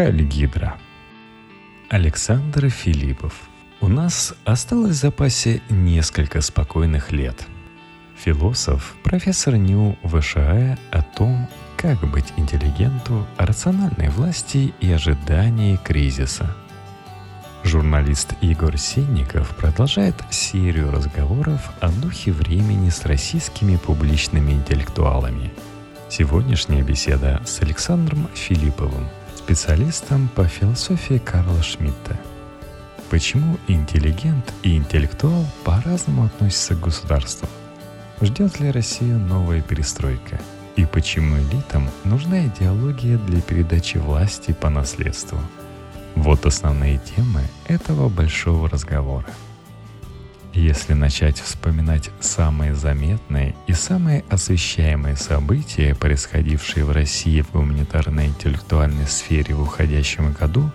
Хайль Гидра. Александр Филиппов. У нас осталось в запасе несколько спокойных лет. Философ, профессор НИУ ВША о том, как быть интеллигенту, о рациональной власти и ожидании кризиса. Журналист Игорь Синников продолжает серию разговоров о духе времени с российскими публичными интеллектуалами. Сегодняшняя беседа с Александром Филипповым – специалистом по философии Карла Шмидта. Почему интеллигент и интеллектуал по-разному относятся к государству? Ждет ли Россию новая перестройка? И почему элитам нужна идеология для передачи власти по наследству? Вот основные темы этого большого разговора – если начать вспоминать самые заметные и самые освещаемые события, происходившие в России в гуманитарной интеллектуальной сфере в уходящем году,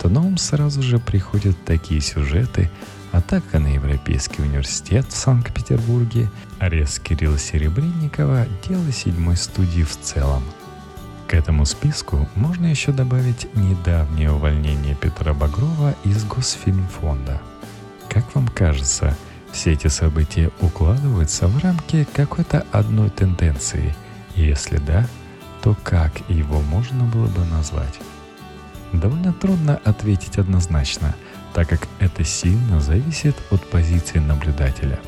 то на ум сразу же приходят такие сюжеты атака на Европейский университет в Санкт-Петербурге, арест Кирилла Серебренникова, дело седьмой студии в целом. К этому списку можно еще добавить недавнее увольнение Петра Багрова из Госфильмфонда – как вам кажется, все эти события укладываются в рамки какой-то одной тенденции? Если да, то как его можно было бы назвать? Довольно трудно ответить однозначно, так как это сильно зависит от позиции наблюдателя.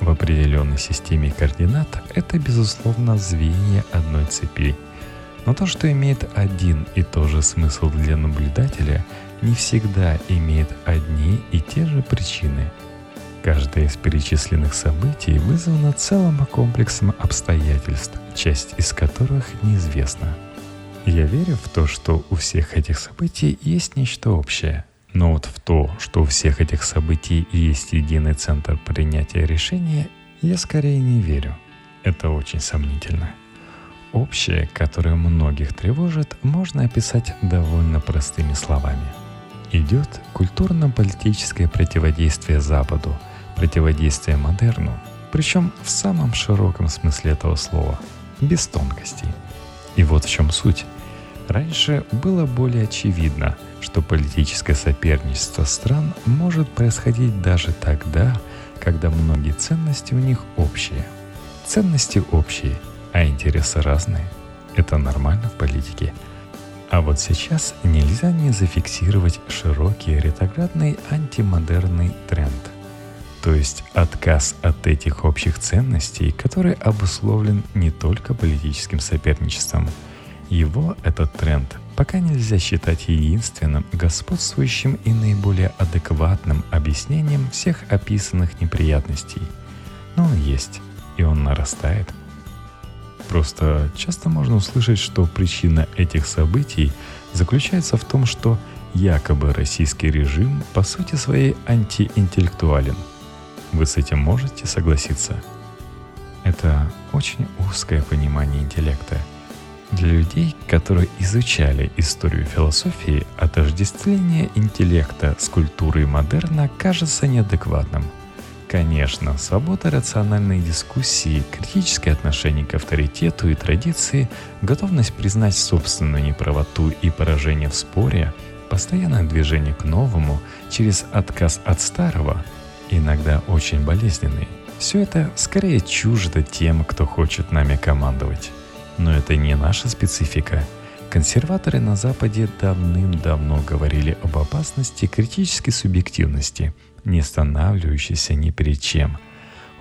В определенной системе координат это, безусловно, звенья одной цепи. Но то, что имеет один и тот же смысл для наблюдателя – не всегда имеет одни и те же причины. Каждое из перечисленных событий вызвано целым комплексом обстоятельств, часть из которых неизвестна. Я верю в то, что у всех этих событий есть нечто общее. Но вот в то, что у всех этих событий есть единый центр принятия решения, я скорее не верю. Это очень сомнительно. Общее, которое многих тревожит, можно описать довольно простыми словами – идет культурно-политическое противодействие Западу, противодействие модерну, причем в самом широком смысле этого слова, без тонкостей. И вот в чем суть. Раньше было более очевидно, что политическое соперничество стран может происходить даже тогда, когда многие ценности у них общие. Ценности общие, а интересы разные. Это нормально в политике – а вот сейчас нельзя не зафиксировать широкий ретроградный антимодерный тренд. То есть отказ от этих общих ценностей, который обусловлен не только политическим соперничеством. Его, этот тренд, пока нельзя считать единственным, господствующим и наиболее адекватным объяснением всех описанных неприятностей. Но он есть, и он нарастает – Просто часто можно услышать, что причина этих событий заключается в том, что якобы российский режим по сути своей антиинтеллектуален. Вы с этим можете согласиться? Это очень узкое понимание интеллекта. Для людей, которые изучали историю философии, отождествление интеллекта с культурой модерна кажется неадекватным – Конечно, свобода рациональной дискуссии, критическое отношение к авторитету и традиции, готовность признать собственную неправоту и поражение в споре, постоянное движение к новому через отказ от старого, иногда очень болезненный. Все это скорее чуждо тем, кто хочет нами командовать. Но это не наша специфика. Консерваторы на Западе давным-давно говорили об опасности критической субъективности – не останавливающийся ни перед чем.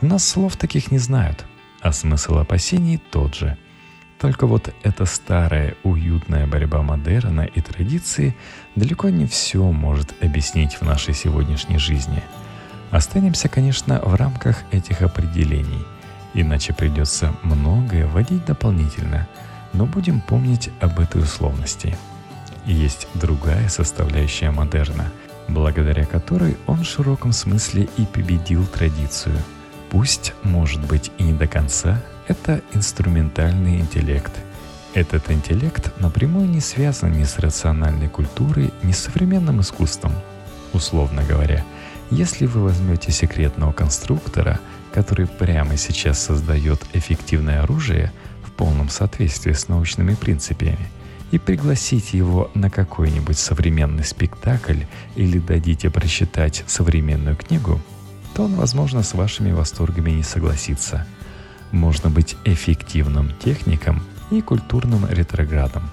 У нас слов таких не знают, а смысл опасений тот же. Только вот эта старая уютная борьба модерна и традиции далеко не все может объяснить в нашей сегодняшней жизни. Останемся, конечно, в рамках этих определений, иначе придется многое вводить дополнительно, но будем помнить об этой условности. Есть другая составляющая модерна – благодаря которой он в широком смысле и победил традицию. Пусть, может быть, и не до конца, это инструментальный интеллект. Этот интеллект напрямую не связан ни с рациональной культурой, ни с современным искусством. Условно говоря, если вы возьмете секретного конструктора, который прямо сейчас создает эффективное оружие в полном соответствии с научными принципами – и пригласите его на какой-нибудь современный спектакль или дадите прочитать современную книгу, то он, возможно, с вашими восторгами не согласится. Можно быть эффективным техником и культурным ретроградом.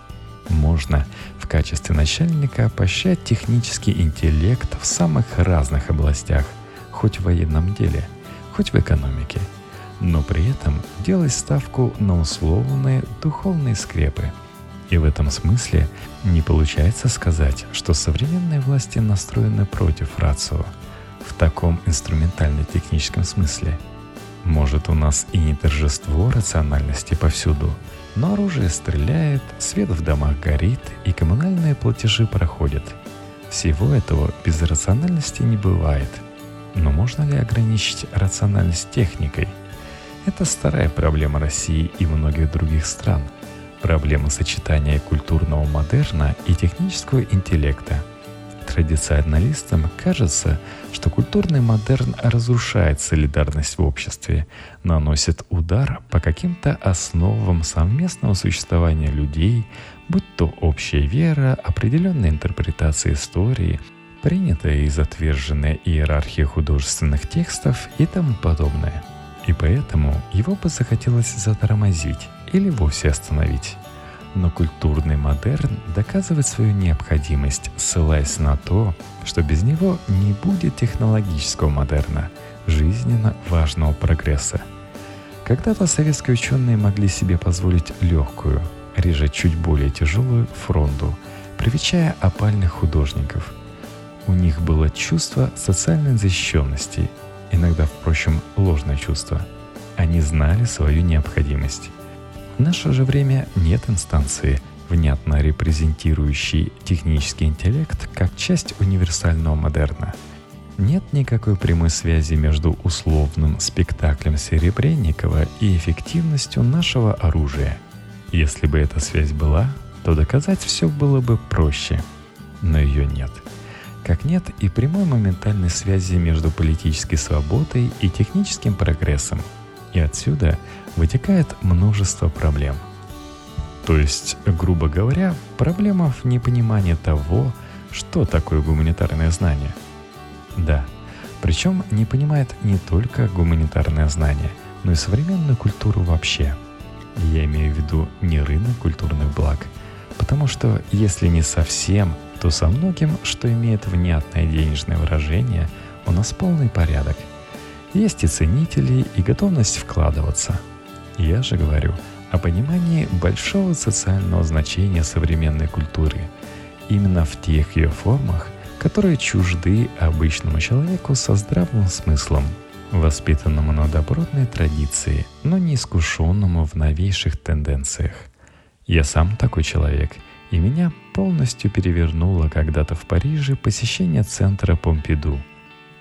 Можно в качестве начальника поощрять технический интеллект в самых разных областях, хоть в военном деле, хоть в экономике, но при этом делать ставку на условные духовные скрепы. И в этом смысле не получается сказать, что современные власти настроены против рацио – в таком инструментально-техническом смысле. Может, у нас и не торжество рациональности повсюду, но оружие стреляет, свет в домах горит и коммунальные платежи проходят. Всего этого без рациональности не бывает. Но можно ли ограничить рациональность техникой? Это старая проблема России и многих других стран. Проблема сочетания культурного модерна и технического интеллекта – традиционалистам кажется, что культурный модерн разрушает солидарность в обществе, наносит удар по каким-то основам совместного существования людей, будь то общая вера, определенная интерпретация истории, принятая и затверженная иерархия художественных текстов и тому подобное. И поэтому его бы захотелось затормозить или вовсе остановить но культурный модерн доказывает свою необходимость, ссылаясь на то, что без него не будет технологического модерна, жизненно важного прогресса. Когда-то советские ученые могли себе позволить легкую, реже чуть более тяжелую фронту, привечая опальных художников. У них было чувство социальной защищенности, иногда, впрочем, ложное чувство. Они знали свою необходимость. Наше же время нет инстанции, внятно репрезентирующей технический интеллект как часть универсального модерна. Нет никакой прямой связи между условным спектаклем Серебренникова и эффективностью нашего оружия. Если бы эта связь была, то доказать все было бы проще. Но ее нет. Как нет и прямой моментальной связи между политической свободой и техническим прогрессом. И отсюда – вытекает множество проблем. То есть, грубо говоря, проблема в непонимании того, что такое гуманитарное знание. Да, причем не понимает не только гуманитарное знание, но и современную культуру вообще. Я имею в виду не рынок культурных благ, потому что если не совсем, то со многим, что имеет внятное денежное выражение, у нас полный порядок. Есть и ценители, и готовность вкладываться – я же говорю о понимании большого социального значения современной культуры, именно в тех ее формах, которые чужды обычному человеку со здравым смыслом, воспитанному на добротной традиции, но не искушенному в новейших тенденциях. Я сам такой человек, и меня полностью перевернуло когда-то в Париже посещение центра Помпиду.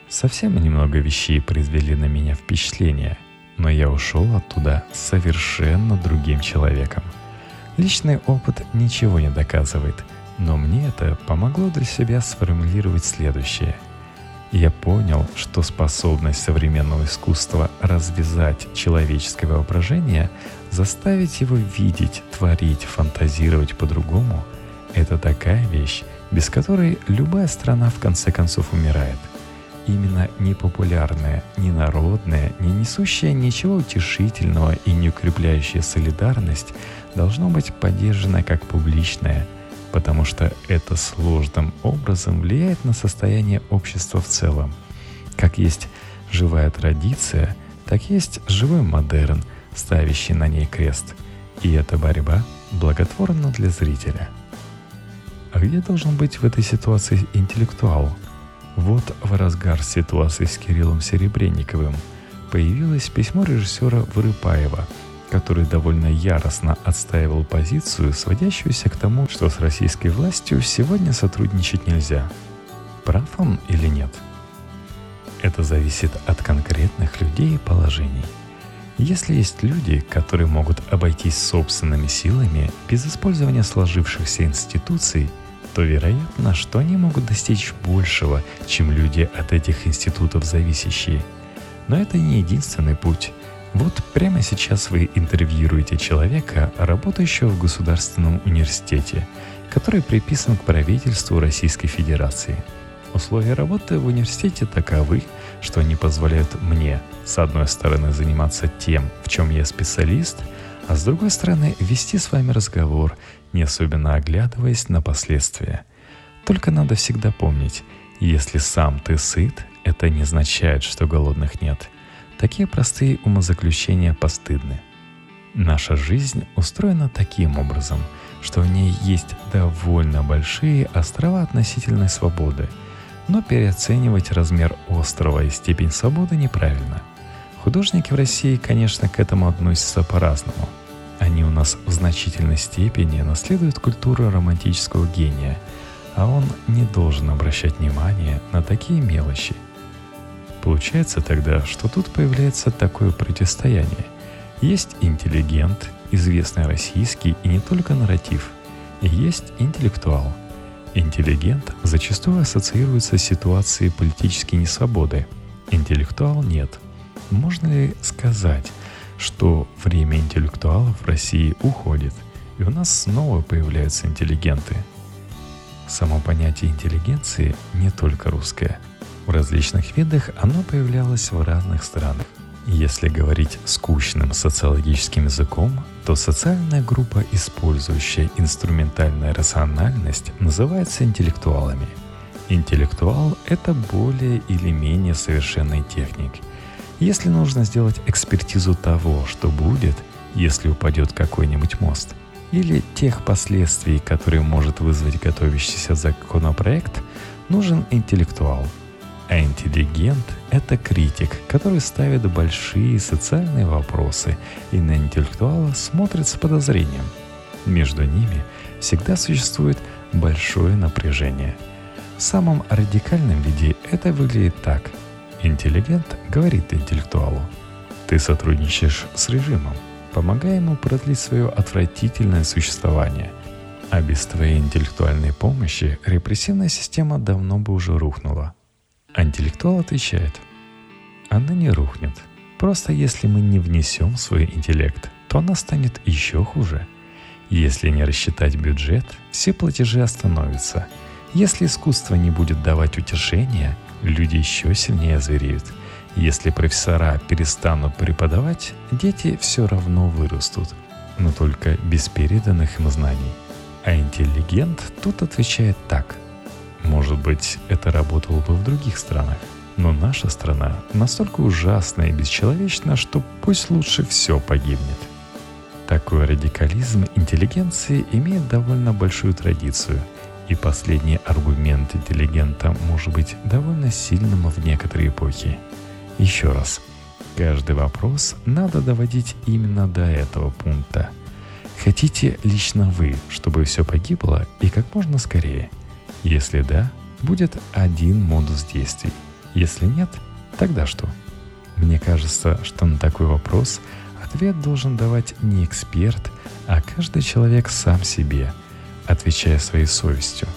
Совсем немного вещей произвели на меня впечатление – но я ушел оттуда совершенно другим человеком. Личный опыт ничего не доказывает, но мне это помогло для себя сформулировать следующее. Я понял, что способность современного искусства развязать человеческое воображение, заставить его видеть, творить, фантазировать по-другому – это такая вещь, без которой любая страна в конце концов умирает – именно непопулярная, ненародная, не несущая ничего утешительного и не укрепляющая солидарность должно быть поддержана как публичная, потому что это сложным образом влияет на состояние общества в целом. Как есть живая традиция, так есть живой модерн, ставящий на ней крест. И эта борьба благотворна для зрителя. А где должен быть в этой ситуации интеллектуал – вот в разгар ситуации с Кириллом Серебренниковым появилось письмо режиссера Вырыпаева, который довольно яростно отстаивал позицию, сводящуюся к тому, что с российской властью сегодня сотрудничать нельзя. Прав он или нет? Это зависит от конкретных людей и положений. Если есть люди, которые могут обойтись собственными силами без использования сложившихся институций – то вероятно, что они могут достичь большего, чем люди от этих институтов зависящие. Но это не единственный путь. Вот прямо сейчас вы интервьюируете человека, работающего в государственном университете, который приписан к правительству Российской Федерации. Условия работы в университете таковы, что они позволяют мне, с одной стороны, заниматься тем, в чем я специалист, а с другой стороны, вести с вами разговор, не особенно оглядываясь на последствия. Только надо всегда помнить, если сам ты сыт, это не означает, что голодных нет. Такие простые умозаключения постыдны. Наша жизнь устроена таким образом, что в ней есть довольно большие острова относительной свободы, но переоценивать размер острова и степень свободы неправильно. Художники в России, конечно, к этому относятся по-разному. Они у нас в значительной степени наследуют культуру романтического гения, а он не должен обращать внимание на такие мелочи – Получается тогда, что тут появляется такое противостояние. Есть интеллигент, известный российский и не только нарратив, и есть интеллектуал. Интеллигент зачастую ассоциируется с ситуацией политической несвободы. Интеллектуал нет. Можно ли сказать, что время интеллектуалов в России уходит, и у нас снова появляются интеллигенты? Само понятие интеллигенции не только русское – в различных видах оно появлялось в разных странах. Если говорить скучным социологическим языком, то социальная группа, использующая инструментальную рациональность, называется интеллектуалами. Интеллектуал — это более или менее совершенный техник. Если нужно сделать экспертизу того, что будет, если упадет какой-нибудь мост, или тех последствий, которые может вызвать готовящийся законопроект, нужен интеллектуал — а интеллигент — это критик, который ставит большие социальные вопросы и на интеллектуала смотрит с подозрением. Между ними всегда существует большое напряжение. В самом радикальном виде это выглядит так. Интеллигент говорит интеллектуалу, ты сотрудничаешь с режимом, помогай ему продлить свое отвратительное существование. А без твоей интеллектуальной помощи репрессивная система давно бы уже рухнула – а интеллектуал отвечает, она не рухнет. Просто если мы не внесем свой интеллект, то она станет еще хуже. Если не рассчитать бюджет, все платежи остановятся. Если искусство не будет давать утешения, люди еще сильнее звереют. Если профессора перестанут преподавать, дети все равно вырастут, но только без переданных им знаний. А интеллигент тут отвечает так – может быть, это работало бы в других странах. Но наша страна настолько ужасна и бесчеловечна, что пусть лучше все погибнет. Такой радикализм интеллигенции имеет довольно большую традицию, и последний аргумент интеллигента может быть довольно сильным в некоторые эпохи. Еще раз, каждый вопрос надо доводить именно до этого пункта. Хотите лично вы, чтобы все погибло и как можно скорее – если да, будет один модус действий. Если нет, тогда что? Мне кажется, что на такой вопрос ответ должен давать не эксперт, а каждый человек сам себе, отвечая своей совестью.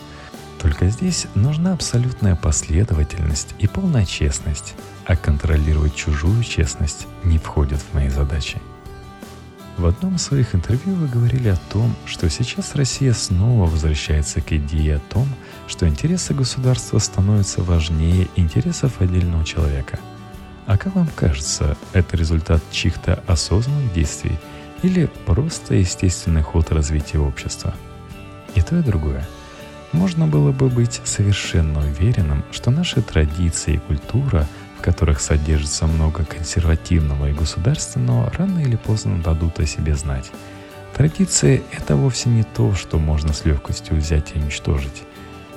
Только здесь нужна абсолютная последовательность и полная честность, а контролировать чужую честность не входит в мои задачи. В одном из своих интервью вы говорили о том, что сейчас Россия снова возвращается к идее о том, что интересы государства становятся важнее интересов отдельного человека. А как вам кажется, это результат чьих-то осознанных действий или просто естественный ход развития общества? И то, и другое. Можно было бы быть совершенно уверенным, что наши традиции и культура – в которых содержится много консервативного и государственного, рано или поздно дадут о себе знать. Традиции — это вовсе не то, что можно с легкостью взять и уничтожить.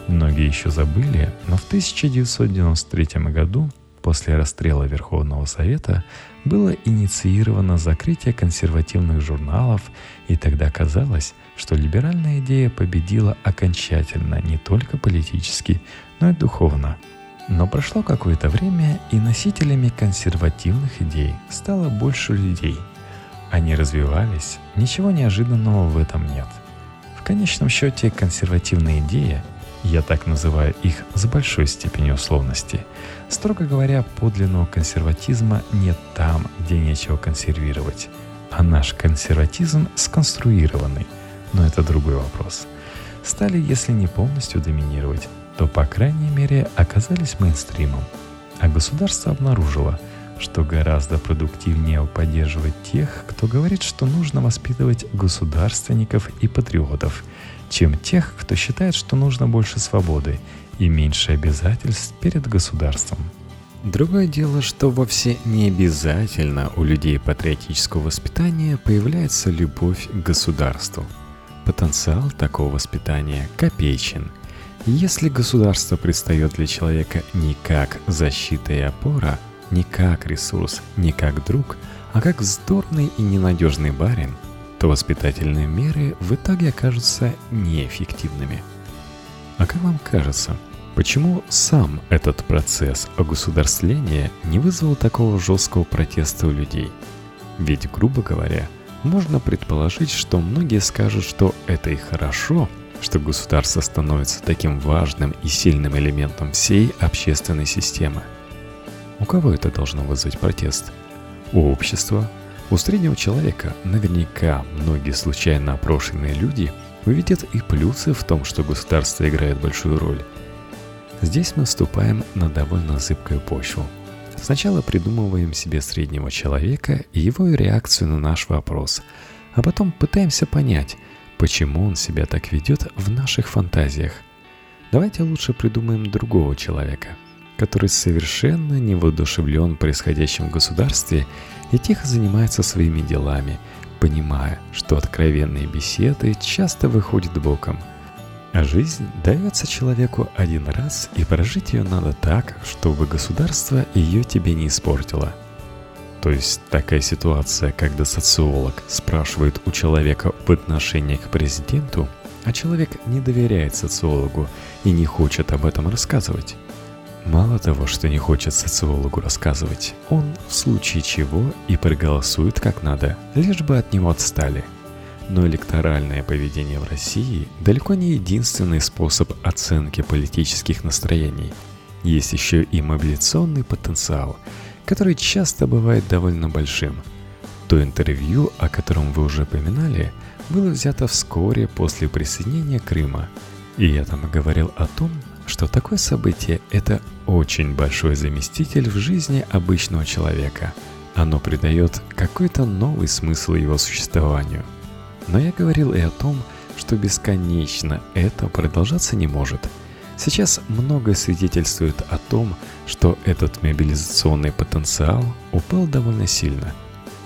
Многие еще забыли, но в 1993 году, после расстрела Верховного Совета, было инициировано закрытие консервативных журналов, и тогда казалось, что либеральная идея победила окончательно не только политически, но и духовно — но прошло какое-то время, и носителями консервативных идей стало больше людей. Они развивались, ничего неожиданного в этом нет. В конечном счете консервативная идея Я так называю их с большой степенью условности. Строго говоря, подлинного консерватизма нет там, где нечего консервировать. А наш консерватизм сконструированный. Но это другой вопрос. Стали, если не полностью доминировать, то, по крайней мере, оказались мейнстримом. А государство обнаружило, что гораздо продуктивнее поддерживать тех, кто говорит, что нужно воспитывать государственников и патриотов – чем тех, кто считает, что нужно больше свободы и меньше обязательств перед государством. Другое дело, что вовсе не обязательно у людей патриотического воспитания появляется любовь к государству. Потенциал такого воспитания копеечен. Если государство предстает для человека не как защита и опора, не как ресурс, не как друг, а как вздорный и ненадежный барин – то воспитательные меры в итоге окажутся неэффективными. А как вам кажется, почему сам этот процесс огосударствления не вызвал такого жесткого протеста у людей? Ведь, грубо говоря, можно предположить, что многие скажут, что это и хорошо, что государство становится таким важным и сильным элементом всей общественной системы. У кого это должно вызвать протест? У общества, у среднего человека наверняка многие случайно опрошенные люди увидят и плюсы в том, что государство играет большую роль. Здесь мы вступаем на довольно зыбкую почву. Сначала придумываем себе среднего человека и его реакцию на наш вопрос, а потом пытаемся понять, почему он себя так ведет в наших фантазиях. Давайте лучше придумаем другого человека, который совершенно не воодушевлен происходящим в государстве и тихо занимается своими делами, понимая, что откровенные беседы часто выходят боком. А жизнь дается человеку один раз, и прожить ее надо так, чтобы государство ее тебе не испортило. То есть такая ситуация, когда социолог спрашивает у человека в отношении к президенту, а человек не доверяет социологу и не хочет об этом рассказывать. Мало того, что не хочет социологу рассказывать, он в случае чего и проголосует как надо, лишь бы от него отстали. Но электоральное поведение в России далеко не единственный способ оценки политических настроений. Есть еще и мобилизационный потенциал, который часто бывает довольно большим. То интервью, о котором вы уже упоминали, было взято вскоре после присоединения Крыма. И я там говорил о том, что такое событие – это очень большой заместитель в жизни обычного человека. Оно придает какой-то новый смысл его существованию. Но я говорил и о том, что бесконечно это продолжаться не может. Сейчас многое свидетельствует о том, что этот мобилизационный потенциал упал довольно сильно.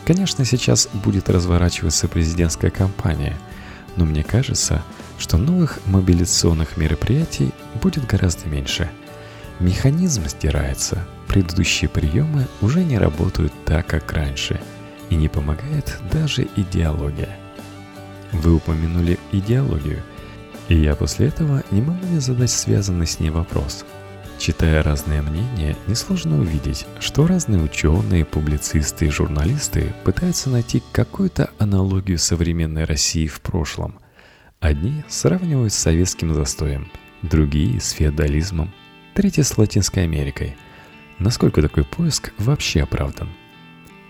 Конечно, сейчас будет разворачиваться президентская кампания, но мне кажется, что новых мобилизационных мероприятий будет гораздо меньше. Механизм стирается, предыдущие приемы уже не работают так, как раньше, и не помогает даже идеология. Вы упомянули идеологию, и я после этого не могу не задать связанный с ней вопрос. Читая разные мнения, несложно увидеть, что разные ученые, публицисты и журналисты пытаются найти какую-то аналогию современной России в прошлом – Одни сравнивают с советским застоем, другие с феодализмом, третьи с Латинской Америкой. Насколько такой поиск вообще оправдан?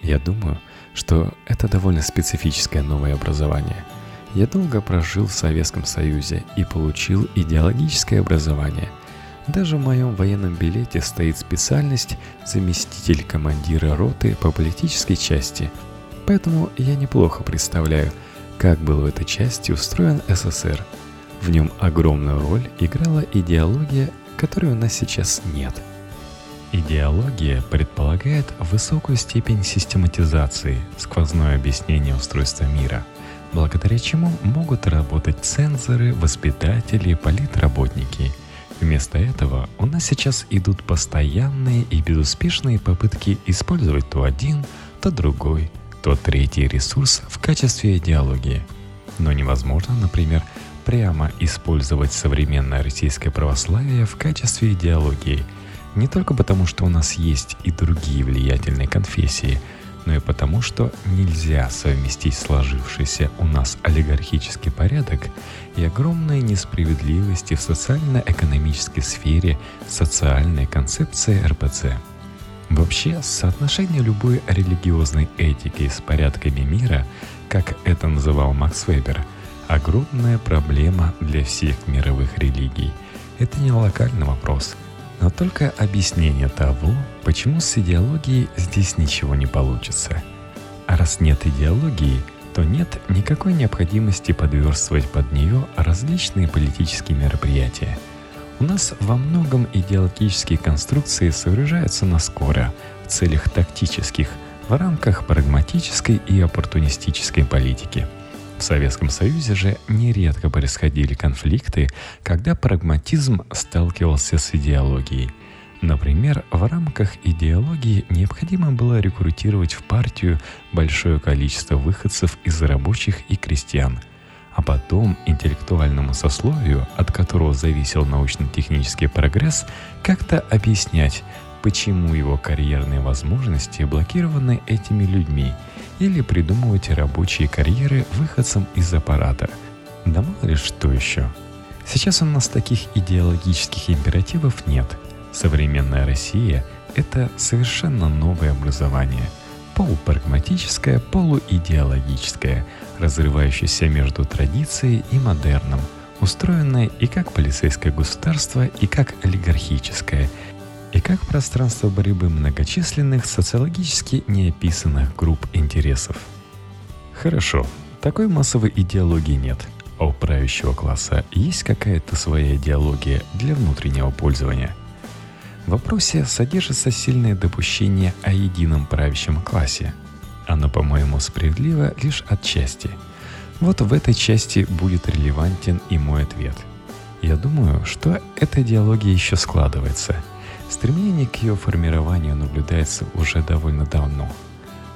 Я думаю, что это довольно специфическое новое образование. Я долго прожил в Советском Союзе и получил идеологическое образование. Даже в моем военном билете стоит специальность заместитель командира роты по политической части. Поэтому я неплохо представляю, как был в этой части устроен СССР. В нем огромную роль играла идеология, которой у нас сейчас нет. Идеология предполагает высокую степень систематизации, сквозное объяснение устройства мира, благодаря чему могут работать цензоры, воспитатели, политработники. Вместо этого у нас сейчас идут постоянные и безуспешные попытки использовать то один, то другой, то третий ресурс в качестве идеологии. Но невозможно, например, прямо использовать современное российское православие в качестве идеологии, не только потому, что у нас есть и другие влиятельные конфессии, но и потому, что нельзя совместить сложившийся у нас олигархический порядок и огромные несправедливости в социально-экономической сфере социальной концепции РПЦ. Вообще, соотношение любой религиозной этики с порядками мира, как это называл Макс Вебер, огромная проблема для всех мировых религий. Это не локальный вопрос – но только объяснение того, почему с идеологией здесь ничего не получится. А раз нет идеологии, то нет никакой необходимости подверстывать под нее различные политические мероприятия. У нас во многом идеологические конструкции сооружаются на скоро, в целях тактических, в рамках прагматической и оппортунистической политики – в Советском Союзе же нередко происходили конфликты, когда прагматизм сталкивался с идеологией. Например, в рамках идеологии необходимо было рекрутировать в партию большое количество выходцев из рабочих и крестьян, а потом интеллектуальному сословию, от которого зависел научно-технический прогресс, как-то объяснять, почему его карьерные возможности блокированы этими людьми – или придумывать рабочие карьеры выходцам из аппарата. Да мало ли что еще. Сейчас у нас таких идеологических императивов нет. Современная Россия — это совершенно новое образование. Полупрагматическое, полуидеологическое, разрывающееся между традицией и модерном, устроенное и как полицейское государство, и как олигархическое — и как пространство борьбы многочисленных социологически неописанных групп интересов. Хорошо, такой массовой идеологии нет, а у правящего класса есть какая-то своя идеология для внутреннего пользования. В вопросе содержится сильное допущение о едином правящем классе. Оно, по-моему, справедливо лишь отчасти. Вот в этой части будет релевантен и мой ответ. Я думаю, что эта идеология еще складывается – Стремление к ее формированию наблюдается уже довольно давно.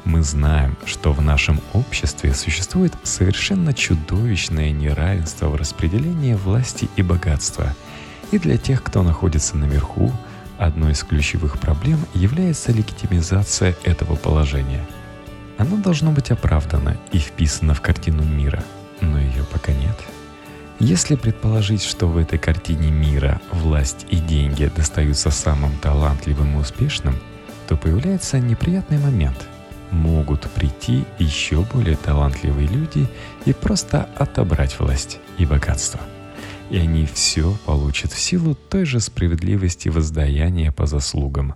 Мы знаем, что в нашем обществе существует совершенно чудовищное неравенство в распределении власти и богатства. И для тех, кто находится наверху, одной из ключевых проблем является легитимизация этого положения. Оно должно быть оправдано и вписано в картину мира, но ее пока нет – если предположить, что в этой картине мира власть и деньги достаются самым талантливым и успешным, то появляется неприятный момент. Могут прийти еще более талантливые люди и просто отобрать власть и богатство. И они все получат в силу той же справедливости воздаяния по заслугам.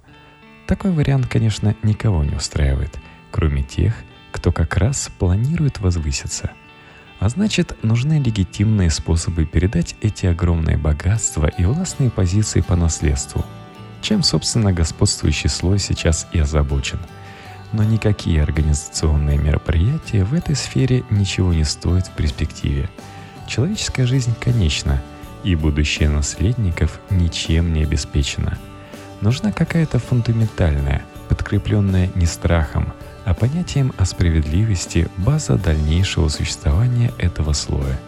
Такой вариант, конечно, никого не устраивает, кроме тех, кто как раз планирует возвыситься – а значит, нужны легитимные способы передать эти огромные богатства и властные позиции по наследству, чем, собственно, господствующий слой сейчас и озабочен. Но никакие организационные мероприятия в этой сфере ничего не стоят в перспективе. Человеческая жизнь конечна, и будущее наследников ничем не обеспечено. Нужна какая-то фундаментальная, подкрепленная не страхом, а понятием о справедливости база дальнейшего существования этого слоя.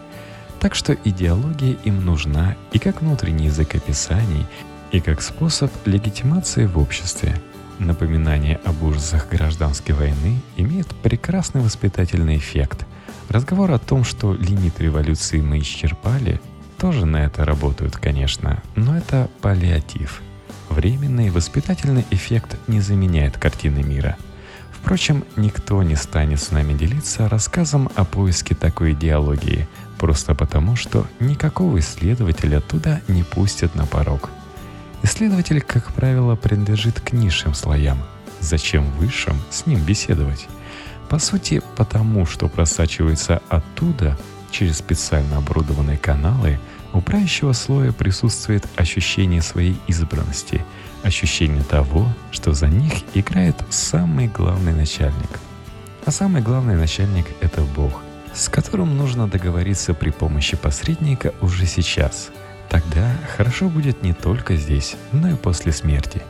Так что идеология им нужна и как внутренний язык описаний, и как способ легитимации в обществе. Напоминание об ужасах гражданской войны имеет прекрасный воспитательный эффект. Разговор о том, что лимит революции мы исчерпали, тоже на это работают, конечно, но это паллиатив. Временный воспитательный эффект не заменяет картины мира – Впрочем, никто не станет с нами делиться рассказом о поиске такой идеологии, просто потому, что никакого исследователя туда не пустят на порог. Исследователь, как правило, принадлежит к низшим слоям. Зачем высшим с ним беседовать? По сути, потому что просачивается оттуда, через специально оборудованные каналы, у правящего слоя присутствует ощущение своей избранности – ощущение того, что за них играет самый главный начальник. А самый главный начальник — это Бог, с которым нужно договориться при помощи посредника уже сейчас. Тогда хорошо будет не только здесь, но и после смерти.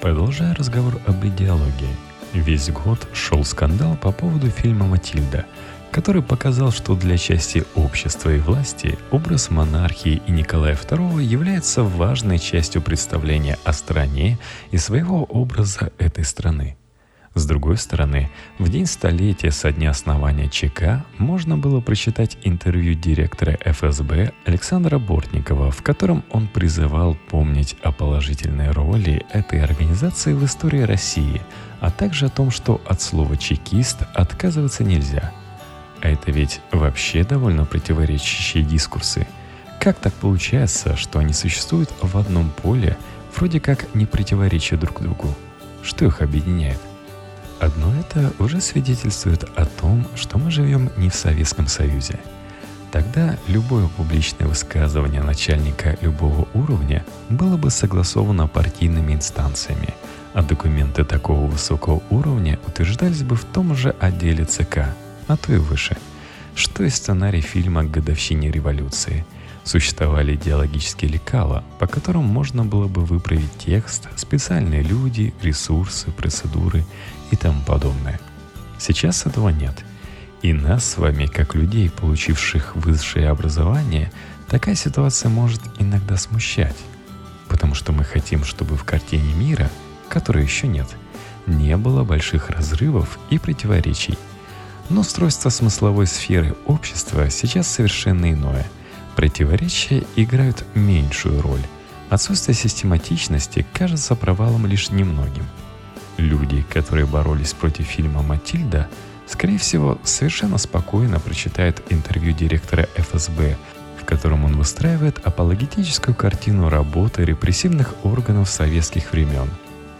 Продолжая разговор об идеологии, весь год шел скандал по поводу фильма «Матильда», который показал, что для части общества и власти образ монархии и Николая II является важной частью представления о стране и своего образа этой страны. С другой стороны, в день столетия со дня основания ЧК можно было прочитать интервью директора ФСБ Александра Бортникова, в котором он призывал помнить о положительной роли этой организации в истории России, а также о том, что от слова «чекист» отказываться нельзя. А это ведь вообще довольно противоречащие дискурсы. Как так получается, что они существуют в одном поле, вроде как не противоречия друг другу? Что их объединяет? Одно это уже свидетельствует о том, что мы живем не в Советском Союзе. Тогда любое публичное высказывание начальника любого уровня было бы согласовано партийными инстанциями, а документы такого высокого уровня утверждались бы в том же отделе ЦК, а то и выше. Что и сценарий фильма к годовщине революции. Существовали идеологические лекала, по которым можно было бы выправить текст, специальные люди, ресурсы, процедуры и тому подобное. Сейчас этого нет. И нас с вами, как людей, получивших высшее образование, такая ситуация может иногда смущать. Потому что мы хотим, чтобы в картине мира, которой еще нет, не было больших разрывов и противоречий. Но устройство смысловой сферы общества сейчас совершенно иное. Противоречия играют меньшую роль. Отсутствие систематичности кажется провалом лишь немногим – Люди, которые боролись против фильма «Матильда», скорее всего, совершенно спокойно прочитают интервью директора ФСБ, в котором он выстраивает апологетическую картину работы репрессивных органов советских времен,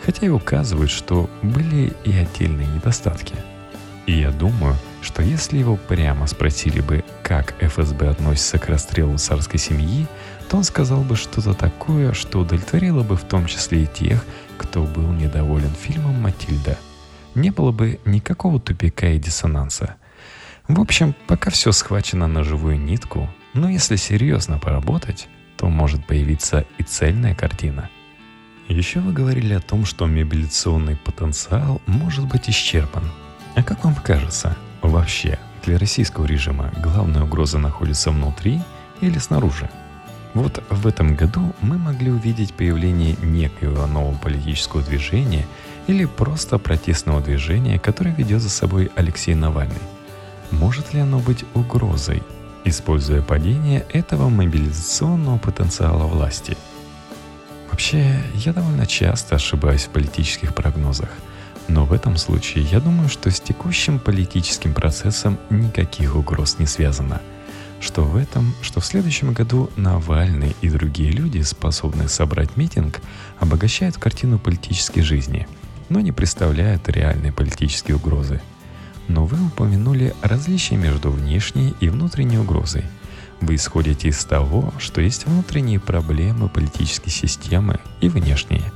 хотя и указывает, что были и отдельные недостатки. И я думаю, что если его прямо спросили бы, как ФСБ относится к расстрелу царской семьи, то он сказал бы что-то такое, что удовлетворило бы в том числе и тех, кто был недоволен фильмом «Матильда». Не было бы никакого тупика и диссонанса. В общем, пока все схвачено на живую нитку, но если серьезно поработать, то может появиться и цельная картина. Еще вы говорили о том, что мобилизационный потенциал может быть исчерпан. А как вам кажется, вообще для российского режима главная угроза находится внутри или снаружи? Вот в этом году мы могли увидеть появление некоего нового политического движения или просто протестного движения, которое ведет за собой Алексей Навальный. Может ли оно быть угрозой, используя падение этого мобилизационного потенциала власти? Вообще, я довольно часто ошибаюсь в политических прогнозах, но в этом случае я думаю, что с текущим политическим процессом никаких угроз не связано – что в этом, что в следующем году Навальный и другие люди, способные собрать митинг, обогащают картину политической жизни, но не представляют реальной политической угрозы. Но вы упомянули различия между внешней и внутренней угрозой. Вы исходите из того, что есть внутренние проблемы политической системы и внешние.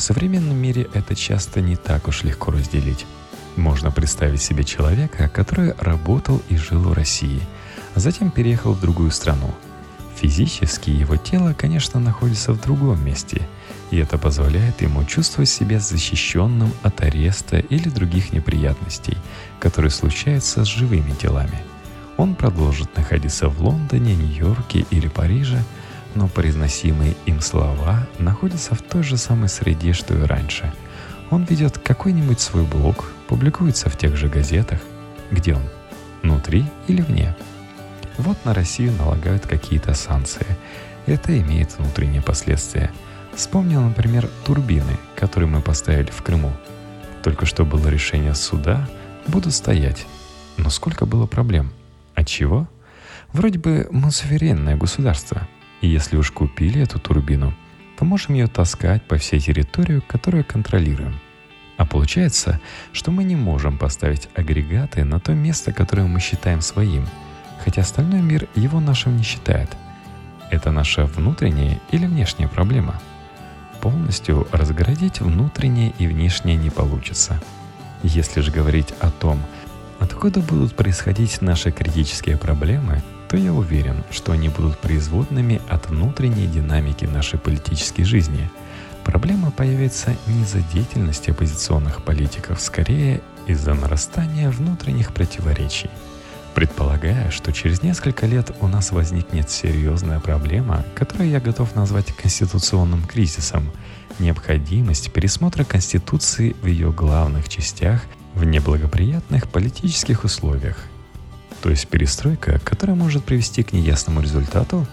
В современном мире это часто не так уж легко разделить. Можно представить себе человека, который работал и жил в России – а затем переехал в другую страну. Физически его тело, конечно, находится в другом месте, и это позволяет ему чувствовать себя защищенным от ареста или других неприятностей, которые случаются с живыми телами. Он продолжит находиться в Лондоне, Нью-Йорке или Париже, но произносимые им слова находятся в той же самой среде, что и раньше. Он ведет какой-нибудь свой блог, публикуется в тех же газетах. Где он? Внутри или вне? Вот на Россию налагают какие-то санкции. Это имеет внутренние последствия. Вспомнил, например, турбины, которые мы поставили в Крыму. Только что было решение суда, будут стоять. Но сколько было проблем? От чего? Вроде бы мы суверенное государство. И если уж купили эту турбину, то можем ее таскать по всей территории, которую контролируем. А получается, что мы не можем поставить агрегаты на то место, которое мы считаем своим – хотя остальной мир его нашим не считает. Это наша внутренняя или внешняя проблема. Полностью разгородить внутреннее и внешнее не получится. Если же говорить о том, откуда будут происходить наши критические проблемы, то я уверен, что они будут производными от внутренней динамики нашей политической жизни. Проблема появится не из-за деятельности оппозиционных политиков, скорее из-за нарастания внутренних противоречий – Предполагая, что через несколько лет у нас возникнет серьезная проблема, которую я готов назвать конституционным кризисом, необходимость пересмотра Конституции в ее главных частях в неблагоприятных политических условиях. То есть перестройка, которая может привести к неясному результату?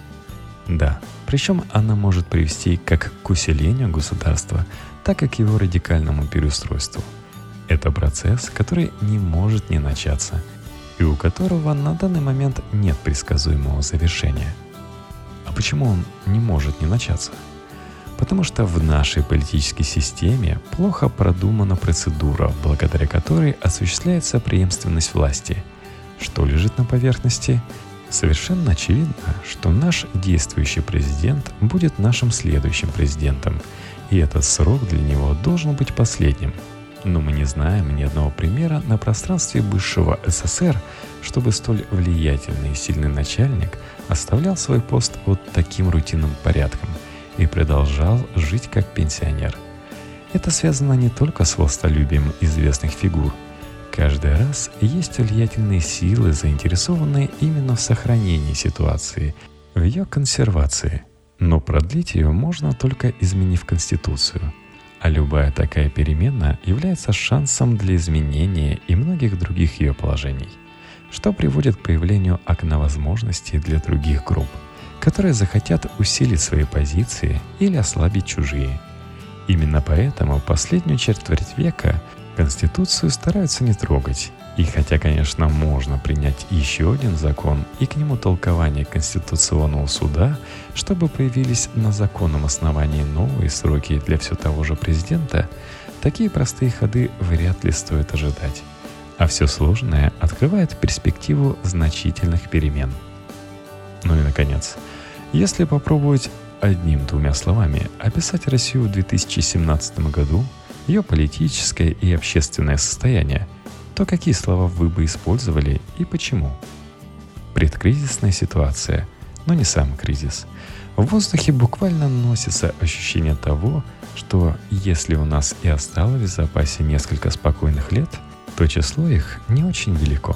Да, причем она может привести как к усилению государства, так и к его радикальному переустройству. Это процесс, который не может не начаться – и у которого на данный момент нет предсказуемого завершения. А почему он не может не начаться? Потому что в нашей политической системе плохо продумана процедура, благодаря которой осуществляется преемственность власти. Что лежит на поверхности? Совершенно очевидно, что наш действующий президент будет нашим следующим президентом, и этот срок для него должен быть последним – но мы не знаем ни одного примера на пространстве бывшего СССР, чтобы столь влиятельный и сильный начальник оставлял свой пост вот таким рутинным порядком и продолжал жить как пенсионер. Это связано не только с властолюбием известных фигур. Каждый раз есть влиятельные силы, заинтересованные именно в сохранении ситуации, в ее консервации. Но продлить ее можно только изменив Конституцию – а любая такая перемена является шансом для изменения и многих других ее положений, что приводит к появлению окна возможностей для других групп, которые захотят усилить свои позиции или ослабить чужие. Именно поэтому последнюю четверть века Конституцию стараются не трогать и хотя, конечно, можно принять еще один закон и к нему толкование Конституционного суда, чтобы появились на законном основании новые сроки для все того же президента, такие простые ходы вряд ли стоит ожидать. А все сложное открывает перспективу значительных перемен. Ну и наконец, если попробовать одним-двумя словами описать Россию в 2017 году, ее политическое и общественное состояние – то какие слова вы бы использовали и почему? Предкризисная ситуация, но не сам кризис. В воздухе буквально носится ощущение того, что если у нас и осталось в запасе несколько спокойных лет, то число их не очень велико.